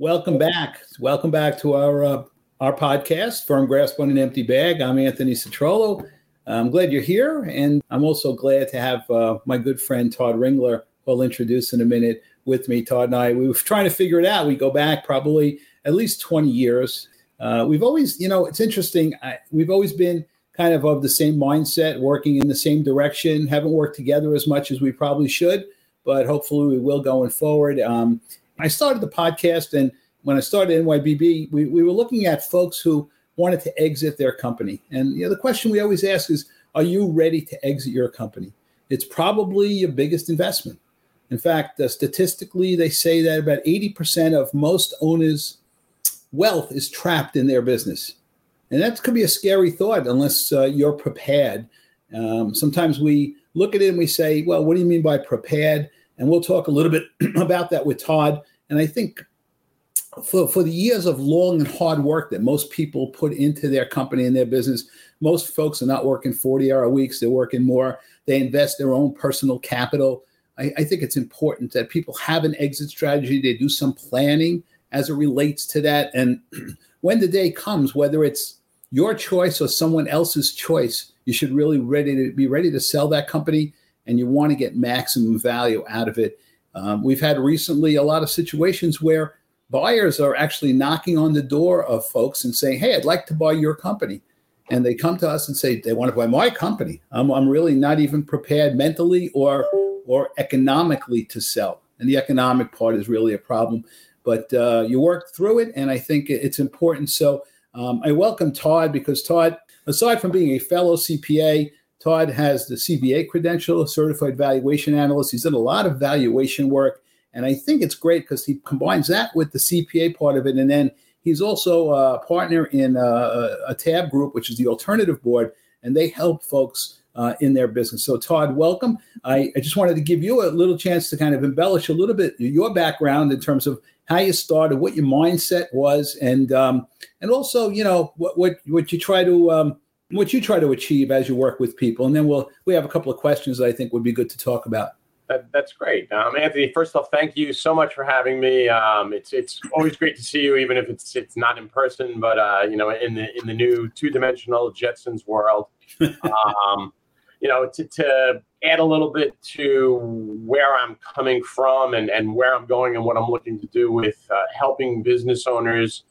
Welcome back. Welcome back to our uh, our podcast, Firm Grasp on an Empty Bag. I'm Anthony Citrolo. I'm glad you're here, and I'm also glad to have uh, my good friend Todd Ringler, who I'll introduce in a minute, with me. Todd and I, we were trying to figure it out. We go back probably at least 20 years. Uh, we've always, you know, it's interesting. I, we've always been kind of of the same mindset, working in the same direction. Haven't worked together as much as we probably should, but hopefully we will going forward. Um, I started the podcast, and when I started NYBB, we, we were looking at folks who wanted to exit their company. And you know, the question we always ask is, are you ready to exit your company? It's probably your biggest investment. In fact, uh, statistically, they say that about 80% of most owners' wealth is trapped in their business. And that could be a scary thought unless uh, you're prepared. Um, sometimes we look at it and we say, well, what do you mean by prepared? And we'll talk a little bit about that with Todd. And I think for, for the years of long and hard work that most people put into their company and their business, most folks are not working 40 hour weeks, they're working more. They invest their own personal capital. I, I think it's important that people have an exit strategy, they do some planning as it relates to that. And when the day comes, whether it's your choice or someone else's choice, you should really ready to be ready to sell that company and you want to get maximum value out of it. Um, we've had recently a lot of situations where buyers are actually knocking on the door of folks and saying, Hey, I'd like to buy your company. And they come to us and say, They want to buy my company. I'm, I'm really not even prepared mentally or, or economically to sell. And the economic part is really a problem. But uh, you work through it, and I think it's important. So um, I welcome Todd because Todd, aside from being a fellow CPA, Todd has the CVA credential, certified valuation analyst. He's done a lot of valuation work. And I think it's great because he combines that with the CPA part of it. And then he's also a partner in a, a TAB group, which is the alternative board, and they help folks uh, in their business. So, Todd, welcome. I, I, just wanted to give you a little chance to kind of embellish a little bit your background in terms of how you started, what your mindset was, and um, and also, you know, what what what you try to um, what you try to achieve as you work with people. And then we'll we have a couple of questions that I think would be good to talk about. That, that's great, um, Anthony. First off, thank you so much for having me. Um, it's it's always great to see you, even if it's it's not in person, but uh, you know, in the in the new two dimensional Jetsons world. Um, you know, to, to add a little bit to where I'm coming from and, and where I'm going and what I'm looking to do with uh, helping business owners,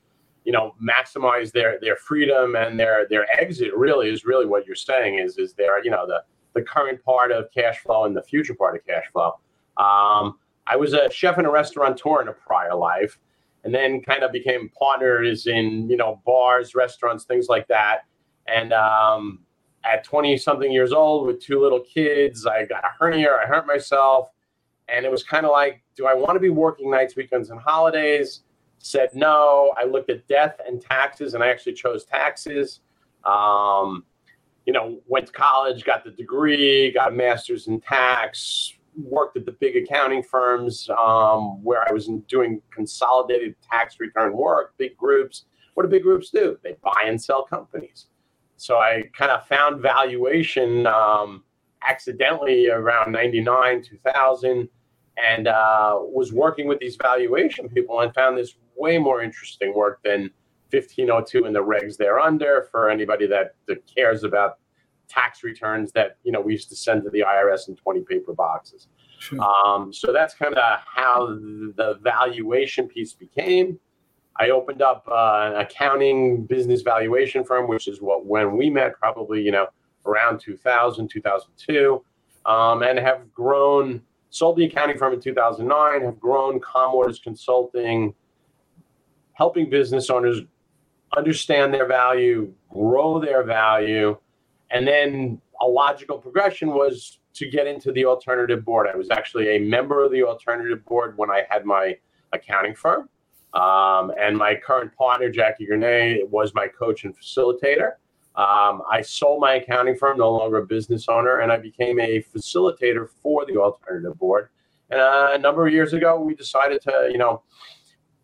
you know, maximize their their freedom and their their exit. Really is really what you're saying is is their you know the the current part of cash flow and the future part of cash flow. Um, I was a chef and a restaurateur in a prior life, and then kind of became partners in you know bars, restaurants, things like that. And um, at 20 something years old with two little kids, I got a hernia, I hurt myself. And it was kind of like, do I want to be working nights, weekends, and holidays? Said no. I looked at death and taxes, and I actually chose taxes. Um, you know, went to college, got the degree, got a master's in tax, worked at the big accounting firms um, where I was doing consolidated tax return work, big groups. What do big groups do? They buy and sell companies. So I kind of found valuation um, accidentally around 99, 2000, and uh, was working with these valuation people and found this way more interesting work than 1502 and the regs there under for anybody that, that cares about tax returns that you know we used to send to the IRS in 20 paper boxes. Sure. Um, so that's kind of how the valuation piece became. I opened up uh, an accounting business valuation firm, which is what when we met, probably you know around 2000, 2002, um, and have grown. Sold the accounting firm in 2009. Have grown Commodores Consulting, helping business owners understand their value, grow their value, and then a logical progression was to get into the alternative board. I was actually a member of the alternative board when I had my accounting firm. Um, and my current partner, Jackie Grenay, was my coach and facilitator. Um, I sold my accounting firm, no longer a business owner, and I became a facilitator for the alternative board. And uh, a number of years ago, we decided to, you know,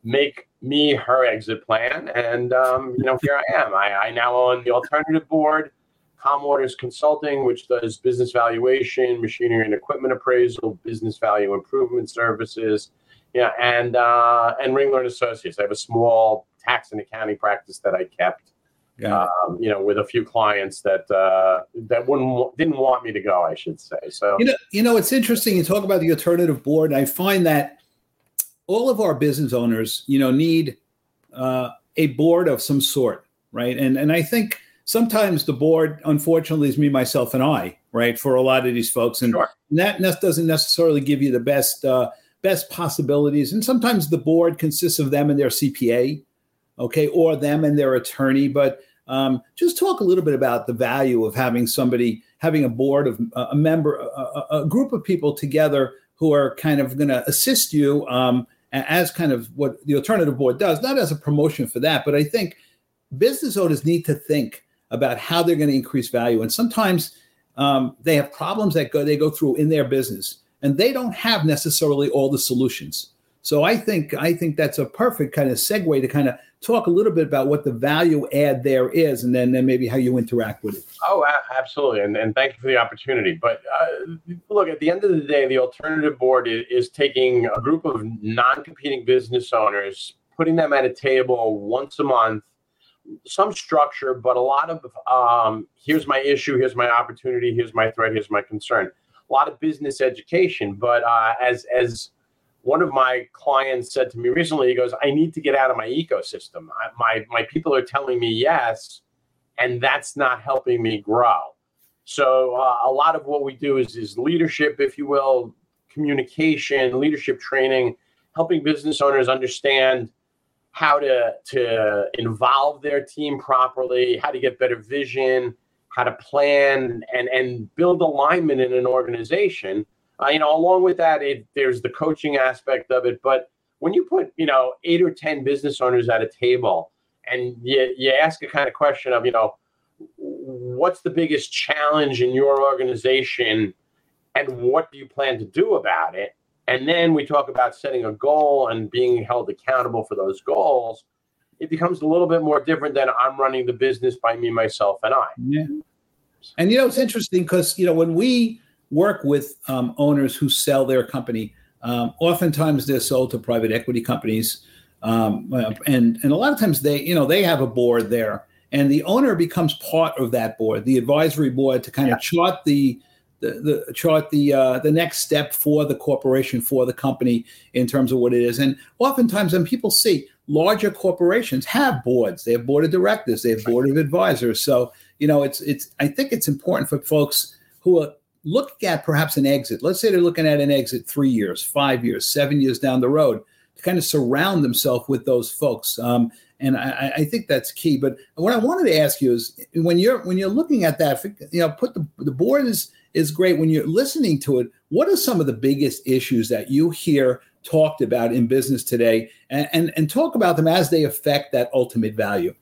make me her exit plan. And, um, you know, here I am. I, I now own the alternative board, Commodores Consulting, which does business valuation, machinery and equipment appraisal, business value improvement services, Yeah, and uh, and Ringler and Associates. I have a small tax and accounting practice that I kept. Um, you know, with a few clients that uh, that wouldn't didn't want me to go, I should say. So you know, you know, it's interesting. You talk about the alternative board. I find that all of our business owners, you know, need uh, a board of some sort, right? And and I think sometimes the board, unfortunately, is me, myself, and I, right, for a lot of these folks, and sure. that doesn't necessarily give you the best uh, best possibilities. And sometimes the board consists of them and their CPA, okay, or them and their attorney, but um, just talk a little bit about the value of having somebody, having a board of uh, a member, a, a, group of people together who are kind of going to assist you um, as kind of what the alternative board does, not as a promotion for that, but I think business owners need to think about how they're going to increase value. And sometimes um, they have problems that go they go through in their business, and they don't have necessarily all the solutions. So I think I think that's a perfect kind of segue to kind of talk a little bit about what the value add there is, and then, then maybe how you interact with it. Oh, absolutely, and, and thank you for the opportunity. But uh, look, at the end of the day, the alternative board is, is taking a group of non-competing business owners, putting them at a table once a month, some structure, but a lot of um, here's my issue, here's my opportunity, here's my threat, here's my concern. A lot of business education, but uh, as as one of my clients said to me recently, he goes, I need to get out of my ecosystem. I, my, my people are telling me yes, and that's not helping me grow. So uh, a lot of what we do is, is leadership, if you will, communication, leadership training, helping business owners understand how to, to involve their team properly, how to get better vision, how to plan and, and build alignment in an organization – uh, you know, along with that, it, there's the coaching aspect of it. But when you put, you know, eight or 10 business owners at a table and you, you ask a kind of question of, you know, what's the biggest challenge in your organization and what do you plan to do about it? And then we talk about setting a goal and being held accountable for those goals. It becomes a little bit more different than I'm running the business by me, myself, and I. Yeah. And you know, it's interesting because, you know, when we, work with um, owners who sell their company. Um, oftentimes, they're sold to private equity companies, um, and and a lot of times they you know they have a board there, and the owner becomes part of that board, the advisory board, to kind yeah. of chart the the, the chart the uh, the next step for the corporation for the company in terms of what it is. And oftentimes, when people see larger corporations have boards, they have board of directors, they have board of advisors. So you know, it's it's I think it's important for folks who are looking at perhaps an exit, let's say they're looking at an exit three years, five years, seven years down the road, to kind of surround themselves with those folks. Um, and I, I, think that's key. But what I wanted to ask you is when you're when you're looking at that, you know, put the the board is is great. When you're listening to it, what are some of the biggest issues that you hear talked about in business today, and and, and talk about them as they affect that ultimate value?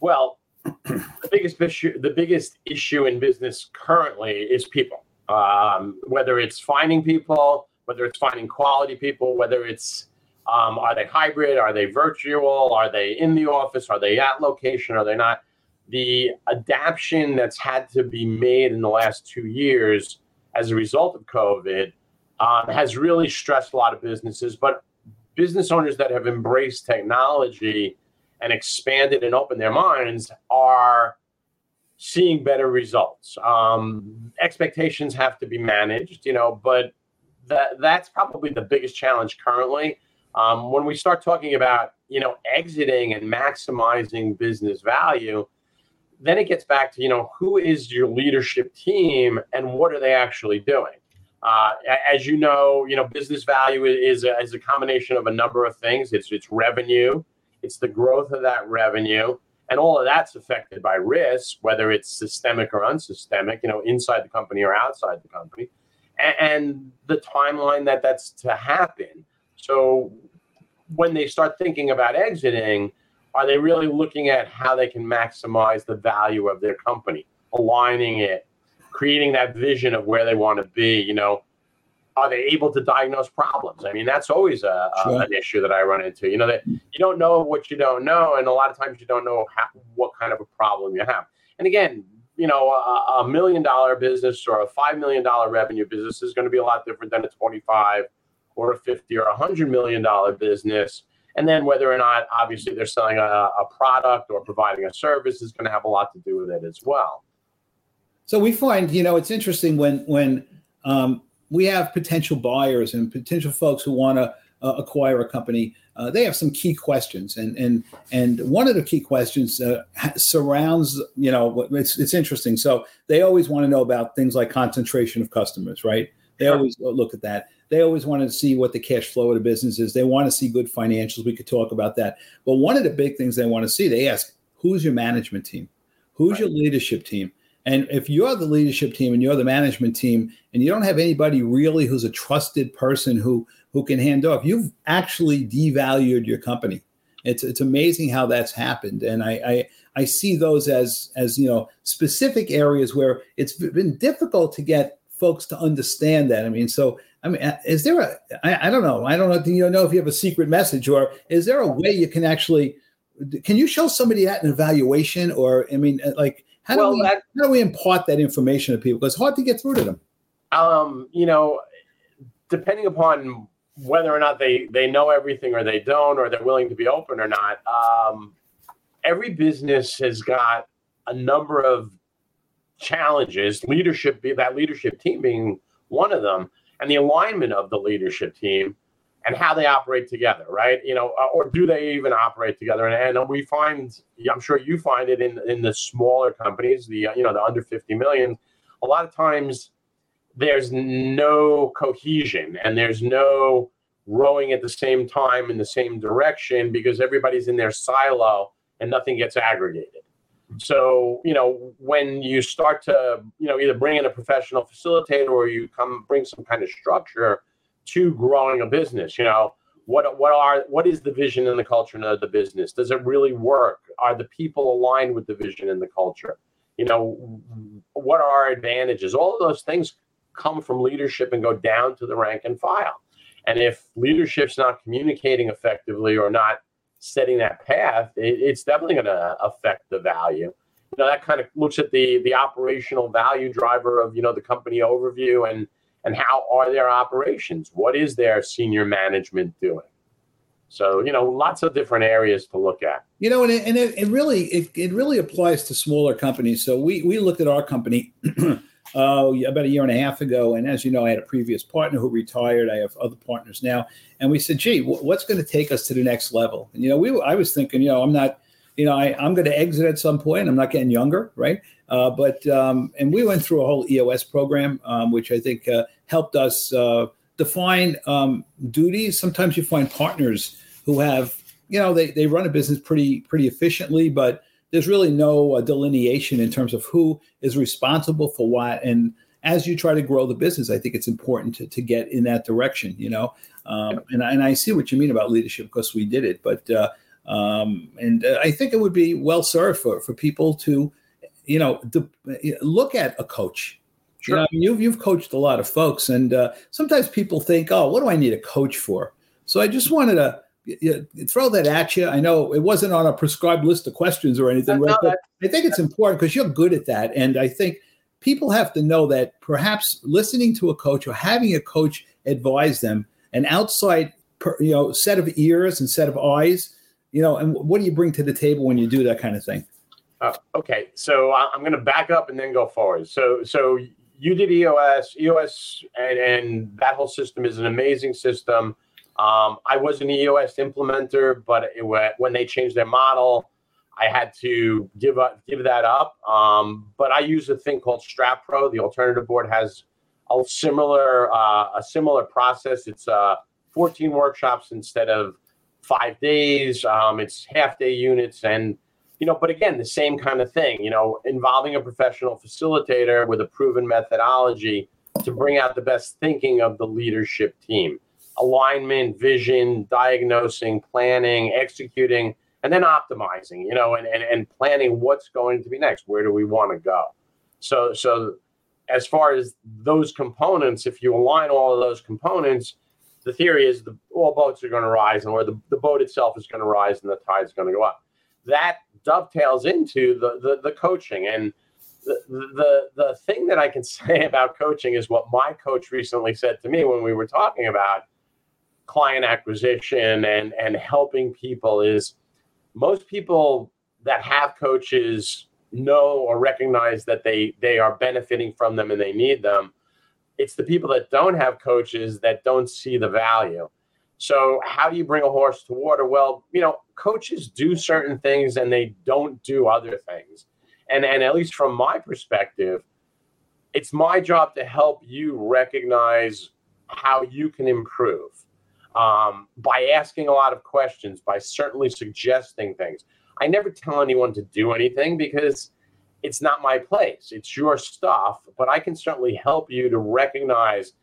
Well, the biggest issue the biggest issue in business currently is people um, whether it's finding people, whether it's finding quality people, whether it's um, are they hybrid, are they virtual, are they in the office, are they at location, are they not? The adaptation that's had to be made in the last two years as a result of COVID um, has really stressed a lot of businesses, but business owners that have embraced technology and expanded and opened their minds are seeing better results. Um, expectations have to be managed, you know, but that that's probably the biggest challenge currently. Um, when we start talking about you know exiting and maximizing business value, then it gets back to you know who is your leadership team and what are they actually doing. Uh, as you know, you know business value is a, is a combination of a number of things. It's it's revenue, it's the growth of that revenue, and all of that's affected by risk, whether it's systemic or unsystemic, you know, inside the company or outside the company, and, and the timeline that that's to happen. So when they start thinking about exiting, are they really looking at how they can maximize the value of their company, aligning it, creating that vision of where they want to be? You know, are they able to diagnose problems? I mean, that's always a, sure. an issue that I run into. You know that you don't know what you don't know, and a lot of times you don't know how, what kind of a problem you have. And again, you know, a, a million dollar business or a five million dollar revenue business is going to be a lot different than a twenty five or a 50 or a hundred million dollar business. And then whether or not, obviously, they're selling a, a product or providing a service is going to have a lot to do with it as well. So we find, you know, it's interesting when when um, we have potential buyers and potential folks who want to uh, acquire a company. Uh, they have some key questions, and and and one of the key questions uh, surrounds, you know, it's it's interesting. So they always want to know about things like concentration of customers, right? They sure. always look at that. They always want to see what the cash flow of the business is. They want to see good financials. We could talk about that. But one of the big things they want to see, they ask, who's your management team? Who's right. your leadership team? And if you're the leadership team and you're the management team, and you don't have anybody really who's a trusted person who who can hand off, you've actually devalued your company. It's it's amazing how that's happened, and I, I I see those as as you know specific areas where it's been difficult to get folks to understand that. I mean, so I mean, uh, is there a I, I don't know I don't know you know if you have a secret message or is there a way you can actually can you show somebody that in evaluation or I mean like how well, do we that, how do we impart that information to people? Because it's hard to get through to them. Um, you know, depending upon whether or not they they know everything or they don't, or they're willing to be open or not. Um, every business has got a number of challenges. Leadership, that leadership team being one of them, and the alignment of the leadership team and how they operate together, right? You know, uh, or do they even operate together? And, and we find, I'm sure you find it in in the smaller companies, the you know the under 50 million. A lot of times, there's no cohesion and there's no rowing at the same time in the same direction because everybody's in their silo and nothing gets aggregated. So, you know, when you start to, you know, either bring in a professional facilitator or you come bring some kind of structure to growing a business you know what what are what is the vision and the culture of the business? Does it really work? Are the people aligned with the vision and the culture? You know what are our advantages? All of those things come from leadership and go down to the rank and file. And if leadership's not communicating effectively or not setting that path it, it's definitely going to affect the value. You know that kind of looks at the the operational value driver of you know the company overview and and how are their operations? What is their senior management doing? So you know, lots of different areas to look at. You know, and it, and it, it really it, it really applies to smaller companies. So we we looked at our company. uh, about a year and a half ago. And as you know, I had a previous partner who retired. I have other partners now, and we said, "Gee, what's going to take us to the next level?" And you know, we I was thinking, you know, I'm not, you know, I, I'm going to exit at some point. I'm not getting younger, right? Uh, but um, and we went through a whole EOS program, um, which I think uh, helped us uh, define um, duties. Sometimes you find partners who have, you know, they, they run a business pretty pretty efficiently, but there's really no uh, delineation in terms of who is responsible for what. And as you try to grow the business, I think it's important to, to get in that direction, you know. Um, and, and I see what you mean about leadership because we did it, but uh, um, and uh, I think it would be well served for for people to you know, look at a coach. Sure. You know, you've you've coached a lot of folks, and uh, sometimes people think, "Oh, what do I need a coach for?" So I just wanted to you throw that at you. I know it wasn't on a prescribed list of questions or anything, right? but I think it's important because you're good at that, and I think people have to know that perhaps listening to a coach or having a coach advise them, an outside you know set of ears and set of eyes, you know, and what do you bring to the table when you do that kind of thing? Uh, okay, so I'm going to back up and then go forward. So, so you did EOS, EOS, and, and that whole system is an amazing system. Um, I was an EOS implementer, but it, when they changed their model, I had to give up, give that up. Um, but I use a thing called Strat Pro. The alternative board has a similar uh, a similar process. It's uh, 14 workshops instead of five days. Um, it's half day units and you know, but again, the same kind of thing, you know, involving a professional facilitator with a proven methodology to bring out the best thinking of the leadership team. Alignment, vision, diagnosing, planning, executing, and then optimizing, you know, and, and, and planning what's going to be next. Where do we want to go? So, so as far as those components, if you align all of those components, the theory is the all boats are going to rise, and where the, the boat itself is going to rise and the tide's going to go up. That dovetails into the the, the coaching and the, the the thing that I can say about coaching is what my coach recently said to me when we were talking about client acquisition and and helping people is most people that have coaches know or recognize that they they are benefiting from them and they need them it's the people that don't have coaches that don't see the value. So how do you bring a horse to water? Well you know coaches do certain things and they don't do other things. And and at least from my perspective it's my job to help you recognize how you can improve um, by asking a lot of questions, by certainly suggesting things. I never tell anyone to do anything because it's not my place. It's your stuff, but I can certainly help you to recognize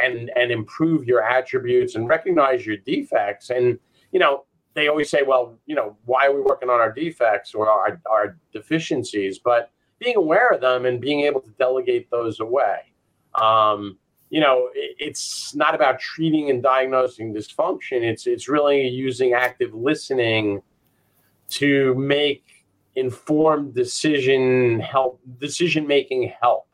and and improve your attributes and recognize your defects. And you know, they always say, well, you know, why are we working on our defects or our, our deficiencies? But being aware of them and being able to delegate those away. Um, you know, it's not about treating and diagnosing dysfunction. It's it's really using active listening to make informed decision help decision making help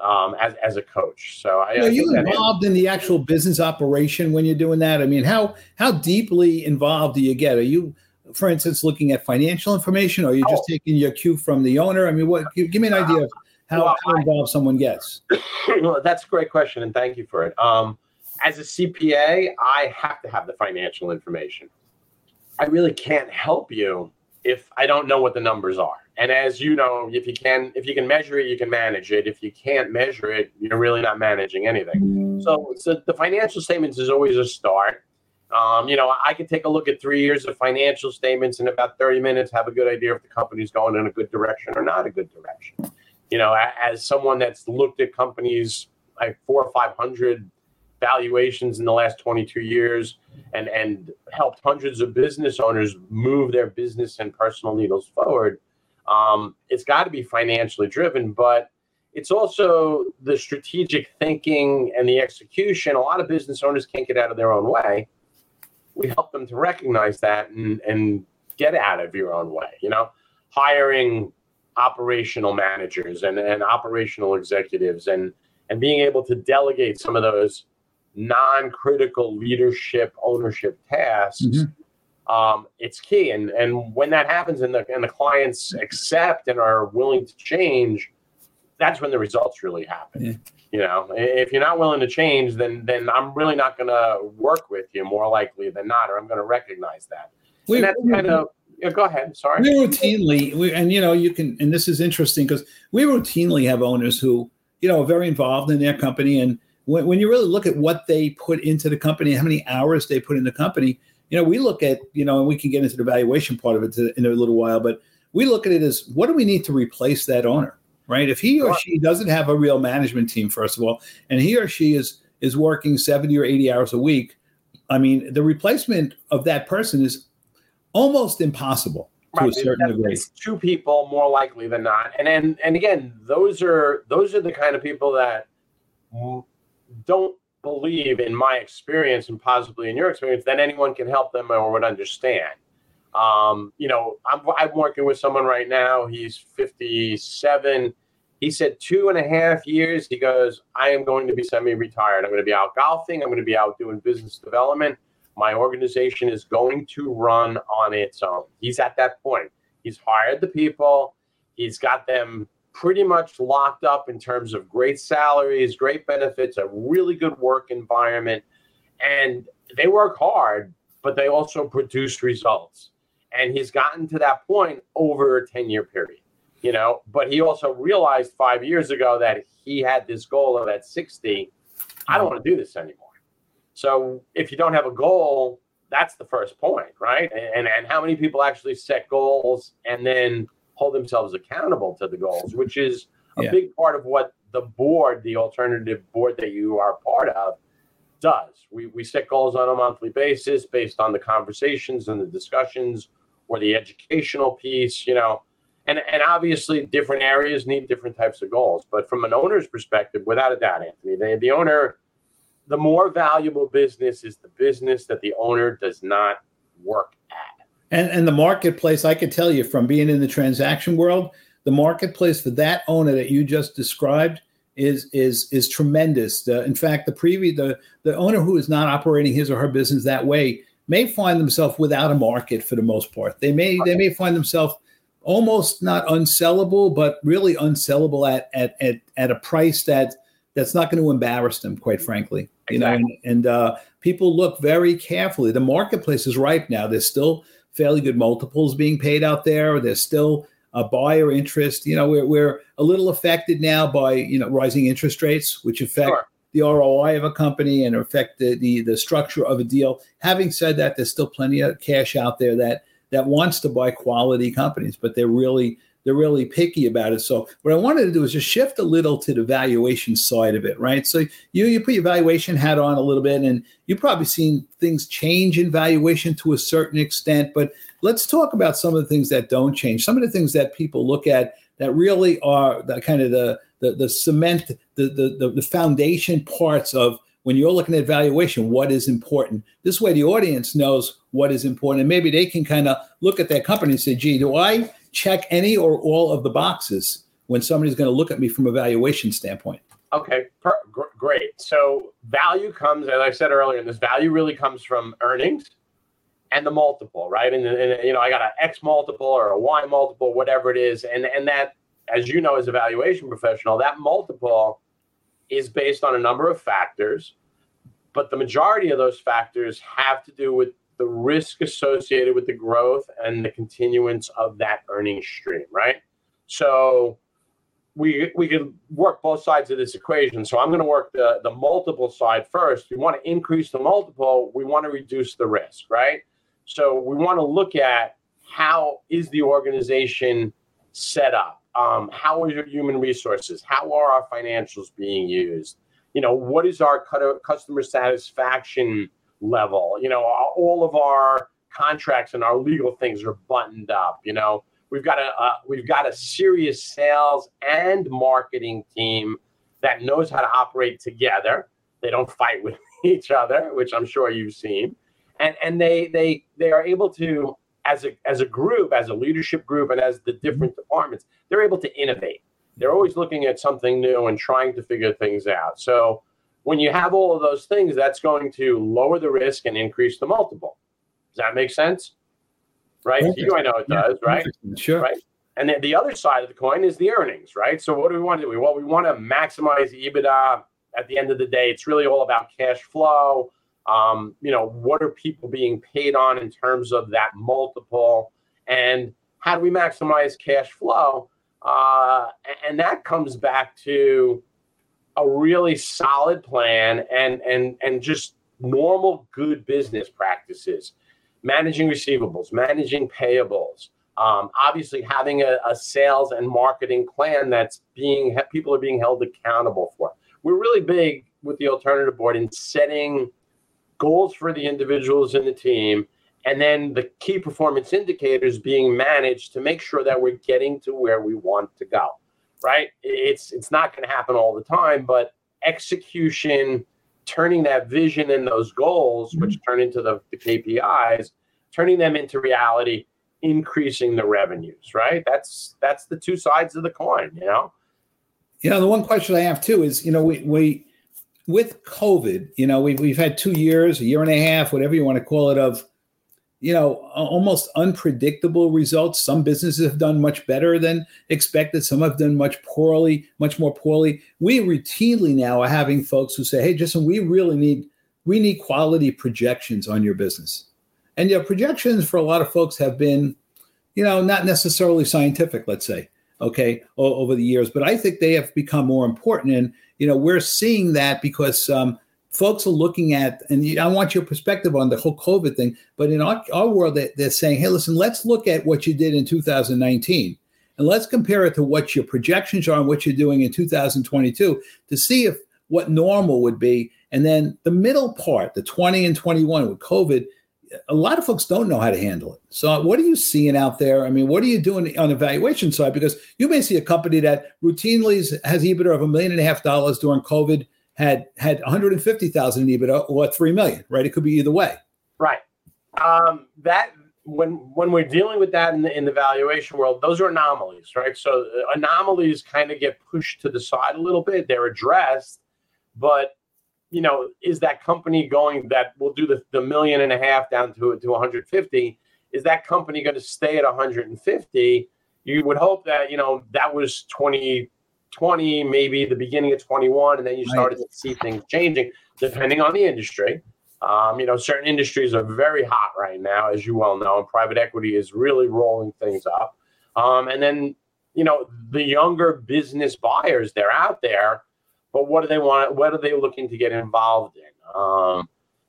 um, as as a coach. So I, are you involved in the actual business operation when you're doing that? I mean, how how deeply involved do you get? Are you for instance, looking at financial information, or are you just oh. taking your cue from the owner? I mean, what? Give, me an idea of how, well, how involved someone gets. well, that's a great question, and thank you for it. Um, as a CPA, I have to have the financial information. I really can't help you if I don't know what the numbers are. And as you know, if you can if you can measure it, you can manage it. If you can't measure it, you're really not managing anything. So, so the financial statements is always a start. Um, you know, I could take a look at three years of financial statements in about 30 minutes, have a good idea if the company's going in a good direction or not a good direction. You know, as someone that's looked at companies like four or 500 valuations in the last 22 years and, and helped hundreds of business owners move their business and personal needles forward, um, it's got to be financially driven, but it's also the strategic thinking and the execution. A lot of business owners can't get out of their own way we help them to recognize that and, and get out of your own way. You know, hiring operational managers and, and operational executives and and being able to delegate some of those non-critical leadership ownership tasks mm-hmm. um, it's key and and when that happens and the and the clients accept and are willing to change that's when the results really happen yeah. You know, if you're not willing to change, then then I'm really not going to work with you more likely than not, or I'm going to recognize that. We, and that's kind of yeah, go ahead. Sorry. We routinely, we, and you know, you can, and this is interesting because we routinely have owners who, you know, are very involved in their company. And when, when you really look at what they put into the company, how many hours they put in the company, you know, we look at, you know, and we can get into the valuation part of it in a little while, but we look at it as what do we need to replace that owner? right? If he or she doesn't have a real management team, first of all, and he or she is is working 70 or 80 hours a week, I mean, the replacement of that person is almost impossible to right. a certain degree. Two people more likely than not. And and and again, those are those are the kind of people that don't believe in my experience and possibly in your experience that anyone can help them or would understand. Um, you know, I'm, I'm working with someone right now. He's 57. He said two and a half years. He goes, I am going to be semi retired. I'm going to be out golfing. I'm going to be out doing business development. My organization is going to run on its own. He's at that point. He's hired the people, he's got them pretty much locked up in terms of great salaries, great benefits, a really good work environment. And they work hard, but they also produce results. And he's gotten to that point over a 10 year period you know? But he also realized five years ago that he had this goal of at 60 i don't want to do this anymore. So if you don't have a goal that's the first point right? And and how many people actually set goals and then hold themselves accountable to the goals which is a yeah. big part of what the board the alternative board that you are part of does we, we set goals on a monthly basis based on the conversations and the discussions or the educational piece, you know, and and obviously different areas need different types of goals. But from an owner's perspective, without a doubt, Anthony, the, the owner, the more valuable business is the business that the owner does not work. And and the marketplace, I can tell you from being in the transaction world, the marketplace for that owner that you just described is is is tremendous. Uh, in fact, the previous the the owner who is not operating his or her business that way may find themselves without a market for the most part. They may they may find themselves almost not unsellable, but really unsellable at at at, at a price that that's not going to embarrass them, quite frankly. You exactly. know, and, and uh, people look very carefully. The marketplace is ripe now. There's still fairly good multiples being paid out there. There's still a buyer interest. You know, we're, we're a little affected now by, you know, rising interest rates, which affect sure. the ROI of a company and affect the, the, the structure of a deal. Having said that, there's still plenty of cash out there that that wants to buy quality companies, but they're really they're really picky about it. So what I wanted to do is just shift a little to the valuation side of it, right? So you you put your valuation hat on a little bit, and you've probably seen things change in valuation to a certain extent. But let's talk about some of the things that don't change. Some of the things that people look at that really are the kind of the the, the cement, the, the the foundation parts of when you're looking at valuation, what is important. This way, the audience knows what is important, and maybe they can kind of look at that company and say, "Gee, do I check any or all of the boxes when somebody's going to look at me from a valuation standpoint. Okay, per- gr- great. So value comes, as I said earlier, and this value really comes from earnings and the multiple, right? And, and you know, I got an X multiple or a Y multiple, whatever it is, and and that, as you know, as a valuation professional, that multiple is based on a number of factors, but the majority of those factors have to do with the risk associated with the growth and the continuance of that earning stream, right? So we we could work both sides of this equation. So I'm going to work the the multiple side first. We want to increase the multiple. We want to reduce the risk, right? So we want to look at how is the organization set up? Um, how are your human resources? How are our financials being used? You know, what is our customer satisfaction level. You know, all of our contracts and our legal things are buttoned up. You know, we've got a uh, we've got a serious sales and marketing team that knows how to operate together. They don't fight with each other, which I'm sure you've seen, and and they they they are able to as a as a group, as a leadership group, and as the different departments, they're able to innovate. They're always looking at something new and trying to figure things out. So when you have all of those things, that's going to lower the risk and increase the multiple. Does that make sense? Right? You, I know it yeah, does, right? Sure. Right. And then the other side of the coin is the earnings, right? So what do we want to do? Well, we want to maximize EBITDA. At the end of the day, it's really all about cash flow. Um, you know, what are people being paid on in terms of that multiple? And how do we maximize cash flow? Uh, and that comes back to a really solid plan and and and just normal good business practices. Managing receivables managing payables um, obviously having a, a, sales and marketing plan that's being people are being held accountable for. We're really big with the alternative board in setting goals for the individuals in the team and then the key performance indicators being managed to make sure that we're getting to where we want to go right? It's it's not going to happen all the time, but execution, turning that vision and those goals, which mm-hmm. turn into the, the KPIs, turning them into reality, increasing the revenues, right? That's that's the two sides of the coin, you know. You know, the one question I have too is, you know, we we with COVID, you know, we've we've had two years, a year and a half, whatever you want to call it, of you know, almost unpredictable results. Some businesses have done much better than expected. Some have done much poorly, much more poorly. We routinely now are having folks who say, "Hey, Justin, we really need we need quality projections on your business." And your projections for a lot of folks have been, you know, not necessarily scientific. Let's say, okay, over the years, but I think they have become more important. And you know, we're seeing that because um, folks are looking at, and I want your perspective on the whole COVID thing, but in our, our world, they, they're saying, hey, listen, let's look at what you did in 2019 and let's compare it to what your projections are and what you're doing in 2022 to see if what normal would be. And then the middle part, the 20 and 21 with COVID, a lot of folks don't know how to handle it. So, what are you seeing out there? I mean, what are you doing on the valuation side? Because you may see a company that routinely has EBITDA of a million and a half dollars during COVID had had 150,000 in EBITDA or 3 million, right? It could be either way. Right. Um, that when when we're dealing with that in the in the valuation world, those are anomalies, right? So uh, anomalies kind of get pushed to the side a little bit. They're addressed, but you know, is that company going that will do the, the million and a half down to to 150? Is that company going to stay at 150? You would hope that you know that was 2020, maybe the beginning of 21, and then you started right. to see things changing depending on the industry. Um, you know, certain industries are very hot right now, as you well know, and private equity is really rolling things up. Um, and then, you know, the younger business buyers, they're out there, but what do they want? What are they looking to get involved in? Um,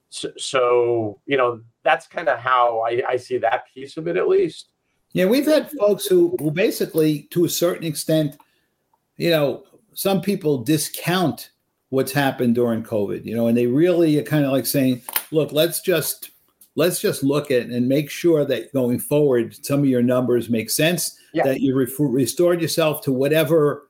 so, so, you know, that's kind of how I, I see that piece of it, at least. Yeah, we've had folks who, who basically, to a certain extent, you know, some people discount what's happened during COVID, you know, and they really are kind of like saying, look, let's just let's just look at and make sure that going forward, some of your numbers make sense, yeah. that you re- restored yourself to whatever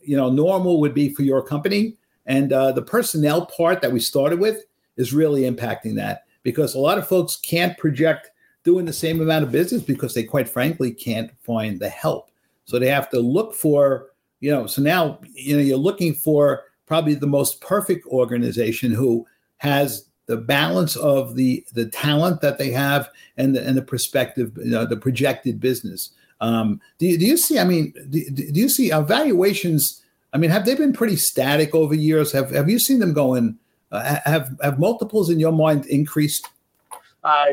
you know normal would be for your company, and uh, the personnel part that we started with is really impacting that because a lot of folks can't project doing the same amount of business because they quite frankly can't find the help. So they have to look for, you know, so now, you know, you're looking for probably the most perfect organization who has the balance of the the talent that they have and the and the perspective, you know, the projected business. Um, do, you, do you see? I mean, do, do you see evaluations? I mean, have they been pretty static over years? Have Have you seen them going? Uh, have Have multiples in your mind increased? Uh,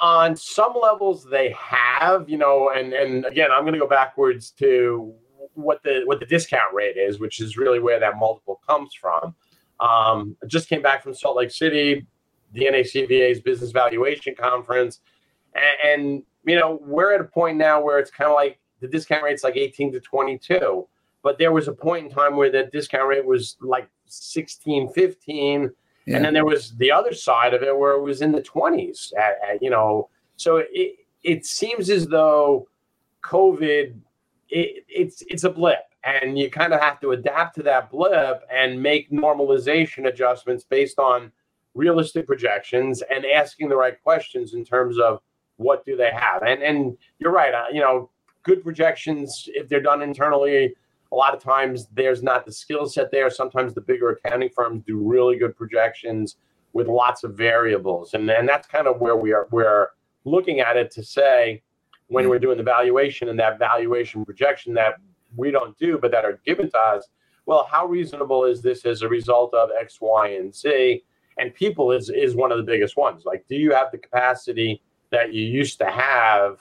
on some levels, they have. You know, and and again, I'm going to go backwards to what the what the discount rate is, which is really where that multiple comes from. Um, I just came back from Salt Lake City, the NACVA's business valuation conference, and, and you know we're at a point now where it's kind of like the discount rate's like 18 to 22, but there was a point in time where the discount rate was like 16, 15. Yeah. And then there was the other side of it where it was in the 20s, at, at, you know. So it, it seems as though COVID it, it's it's a blip and you kind of have to adapt to that blip and make normalization adjustments based on realistic projections and asking the right questions in terms of what do they have and and you're right uh, you know good projections if they're done internally a lot of times there's not the skill set there sometimes the bigger accounting firms do really good projections with lots of variables and and that's kind of where we are we're looking at it to say when we're doing the valuation and that valuation projection that we don't do, but that are given to us. Well, how reasonable is this as a result of X, Y, and Z? And people is is one of the biggest ones. Like, do you have the capacity that you used to have?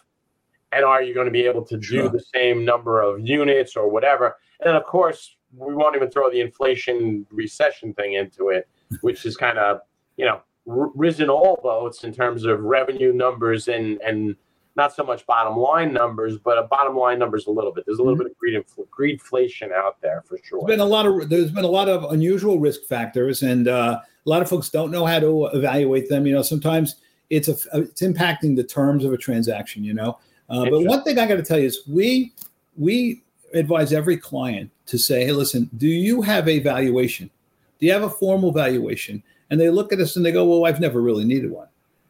And are you going to be able to do sure. the same number of units or whatever? And then, of course, we won't even throw the inflation recession thing into it, which is kind of, you know, risen all boats in terms of revenue numbers and and not so much bottom line numbers, but a bottom line numbers a little bit. There's a little mm-hmm. bit of greed greedflation out there for sure. There's been a lot of there's been a lot of unusual risk factors, and uh, a lot of folks don't know how to evaluate them. You know, sometimes it's a it's impacting the terms of a transaction. You know, uh, but one thing I got to tell you is we we advise every client to say, hey, listen, do you have a valuation? Do you have a formal valuation? And they look at us and they go, well, I've never really needed one.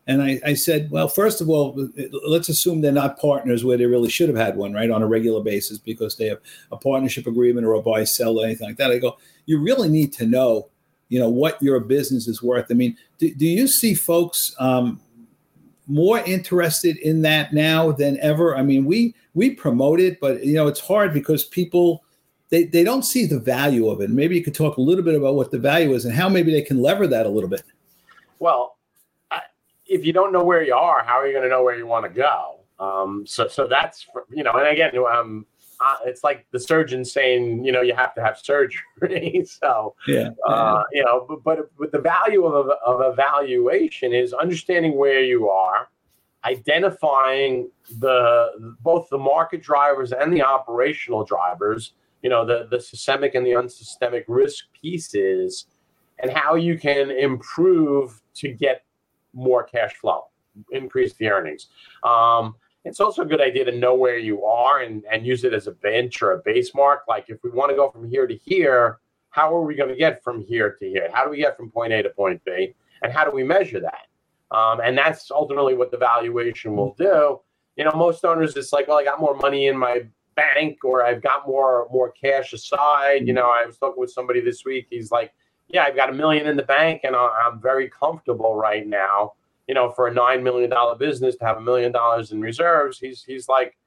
And I, I, said, well, first of all, let's assume they're not partners where they really should have had one, right, on a regular basis because they have a partnership agreement or a buy sell or anything like that. I go, you really need to know, you know, what your business is worth. I mean, do, do you see folks um, more interested in that now than ever? I mean, we we promote it, but you know, it's hard because people they, they don't see the value of it. Maybe you could talk a little bit about what the value is and how maybe they can lever that a little bit. Well, if you don't know where you are, how are you going to know where you want to go? Um, so, so that's you know, and again, um, uh, it's like the surgeon saying, you know, you have to have surgery. so, yeah, uh, you know, but, but, but the value of, of evaluation is understanding where you are, identifying the both the market drivers and the operational drivers. You know, the the systemic and the unsystemic risk pieces, and how you can improve to get more cash flow, increase the earnings. Um, it's also a good idea to know where you are and, and use it as a bench or a base mark. Like if we want to go from here to here, how are we going to get from here to here? How do we get from point A to point B? And how do we measure that? Um, and that's ultimately what the valuation will do. You know, most owners, it's like, well, I got more money in my bank or I've got more more cash aside. You know, I was talking with somebody this week. He's like, yeah, I've got a million in the bank and I'm very comfortable right now. You know, for a nine million dollar business to have a million dollars in reserves, he's he's like,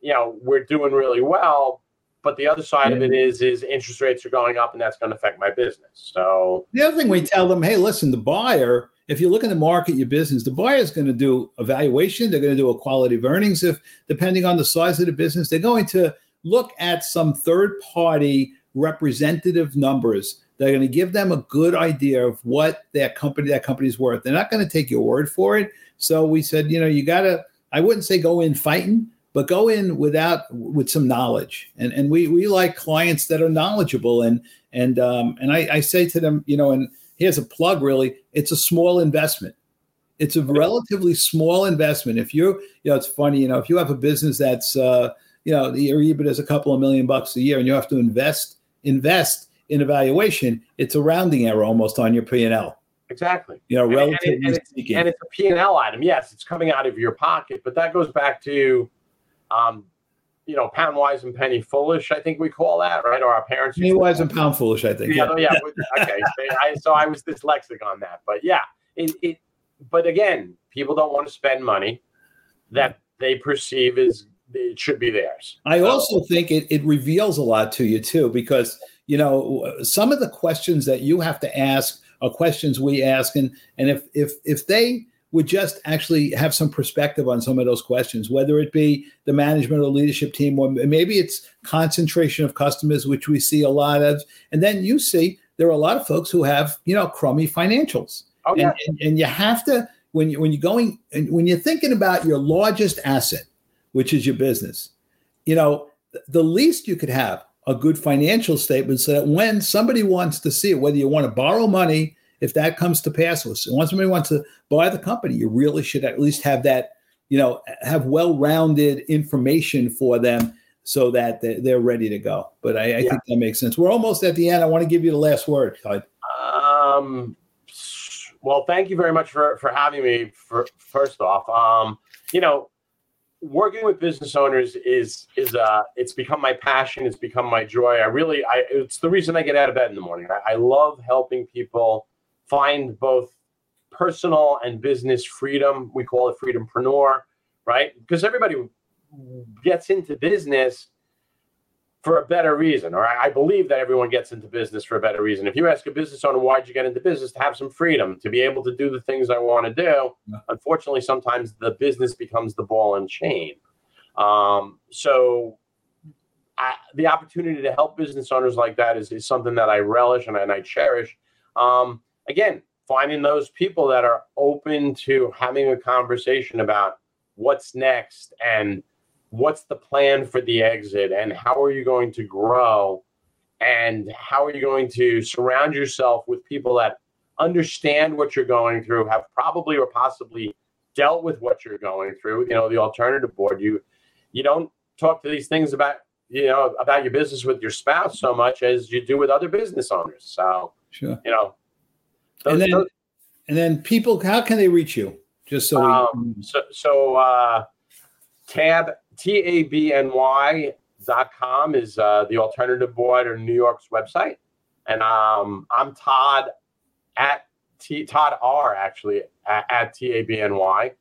you know, we're doing really well. But the other side yeah. of it is is interest rates are going up and that's going to affect my business. So the other thing we tell them, hey, listen, the buyer if you look in the market, your business, the buyer is going to do evaluation. They're going to do a quality of earnings. If depending on the size of the business, they're going to look at some third party representative numbers. They're going to give them a good idea of what that company that company's worth. They're not going to take your word for it. So we said, you know, you got to. I wouldn't say go in fighting, but go in without with some knowledge. And and we we like clients that are knowledgeable. And and um and I, I say to them, you know, and here's a plug really it's a small investment it's a relatively small investment if you're you know it's funny you know if you have a business that's uh you know the ebit is a couple of million bucks a year and you have to invest invest in evaluation it's a rounding error almost on your p&l exactly you know and, relatively and, and, and, it's a p&l item yes it's coming out of your pocket but that goes back to um you know, pound wise and penny foolish. I think we call that, right? Or our parents. Penny wise and pound foolish. I think. Yeah, yeah. yeah. okay. I, so I was dyslexic on that, but yeah, it, it. But again, people don't want to spend money that they perceive as it should be theirs. I so. also think it, it reveals a lot to you too, because you know some of the questions that you have to ask are questions we ask, and and if if if they would just actually have some perspective on some of those questions, whether it be the management or leadership team, or maybe it's concentration of customers, which we see a lot of. And then you see there are a lot of folks who have, you know, crummy financials. Oh, yeah. and, and, and you have to, when you when you're going and when you're thinking about your largest asset, which is your business, you know, the least you could have a good financial statement so that when somebody wants to see it, whether you want to borrow money if that comes to pass, or once somebody wants to buy the company, you really should at least have that, you know, have well-rounded information for them so that they're ready to go. But I, I yeah. think that makes sense. We're almost at the end. I want to give you the last word, Todd. Um, well, thank you very much for, for having me. For first off, um, you know, working with business owners is is uh it's become my passion. It's become my joy. I really, I it's the reason I get out of bed in the morning. I, I love helping people find both personal and business freedom. We call it freedompreneur, right? Because everybody gets into business for a better reason, or I believe that everyone gets into business for a better reason. If you ask a business owner, why'd you get into business? To have some freedom, to be able to do the things I want to do. Yeah. Unfortunately, sometimes the business becomes the ball and chain. Um, so I, the opportunity to help business owners like that is, is something that I relish and, and I cherish. Um, again, finding those people that are open to having a conversation about what's next and what's the plan for the exit and how are you going to grow? And how are you going to surround yourself with people that understand what you're going through have probably or possibly dealt with what you're going through you know the alternative board. You you don't talk to these things about you know about your business with your spouse so much as you do with other business owners. So sure. you know those, and then, those, and then people, how can they reach you? Just so, um, we, so, so uh, tab T A B N Y dot com is uh, the alternative board or New York's website, and um, I'm Todd at T Todd R actually at, at T A B N Y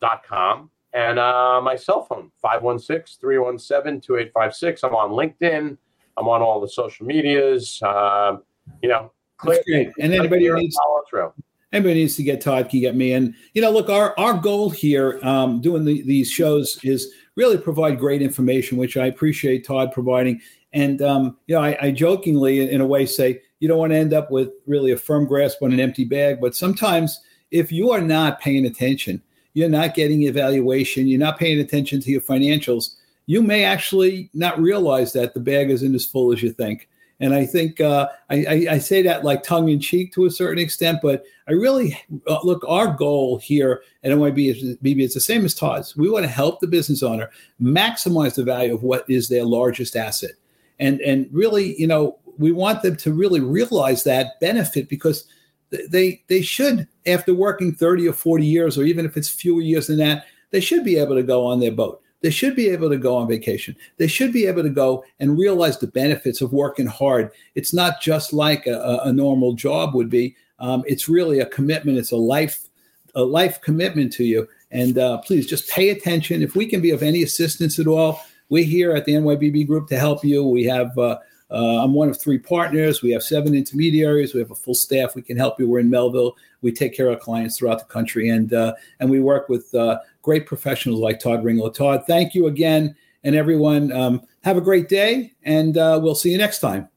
dot com. And uh, my cell phone, 516 317 2856. I'm on LinkedIn. I'm on all the social medias. Uh, you know, that's great. And anybody needs follow through. Anybody needs to get Todd can get me. And you know, look, our our goal here, um, doing the, these shows, is really provide great information, which I appreciate Todd providing. And um, you know, I, I jokingly, in a way, say you don't want to end up with really a firm grasp on an empty bag. But sometimes, if you are not paying attention, you're not getting evaluation, you're not paying attention to your financials, you may actually not realize that the bag isn't as full as you think. And I think uh, I, I, say that like tongue in cheek to a certain extent, but I really uh, look our goal here at NYBB is, is the same as Todd's. We want to help the business owner maximize the value of what is their largest asset, and and really, you know, we want them to really realize that benefit because they they should, after working 30 or 40 years, or even if it's fewer years than that, they should be able to go on their boat. They should be able to go on vacation. They should be able to go and realize the benefits of working hard. It's not just like a, a normal job would be. Um, it's really a commitment. It's a life, a life commitment to you. And uh, please just pay attention. If we can be of any assistance at all, we're here at the NYBB Group to help you. We have. Uh, uh, I'm one of three partners. We have seven intermediaries. We have a full staff. We can help you. We're in Melville. We take care of clients throughout the country, and uh, and we work with uh, great professionals like Todd Ringler. Todd, thank you again, and everyone. Um, have a great day, and uh, we'll see you next time.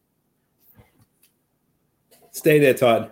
Stay there, Todd.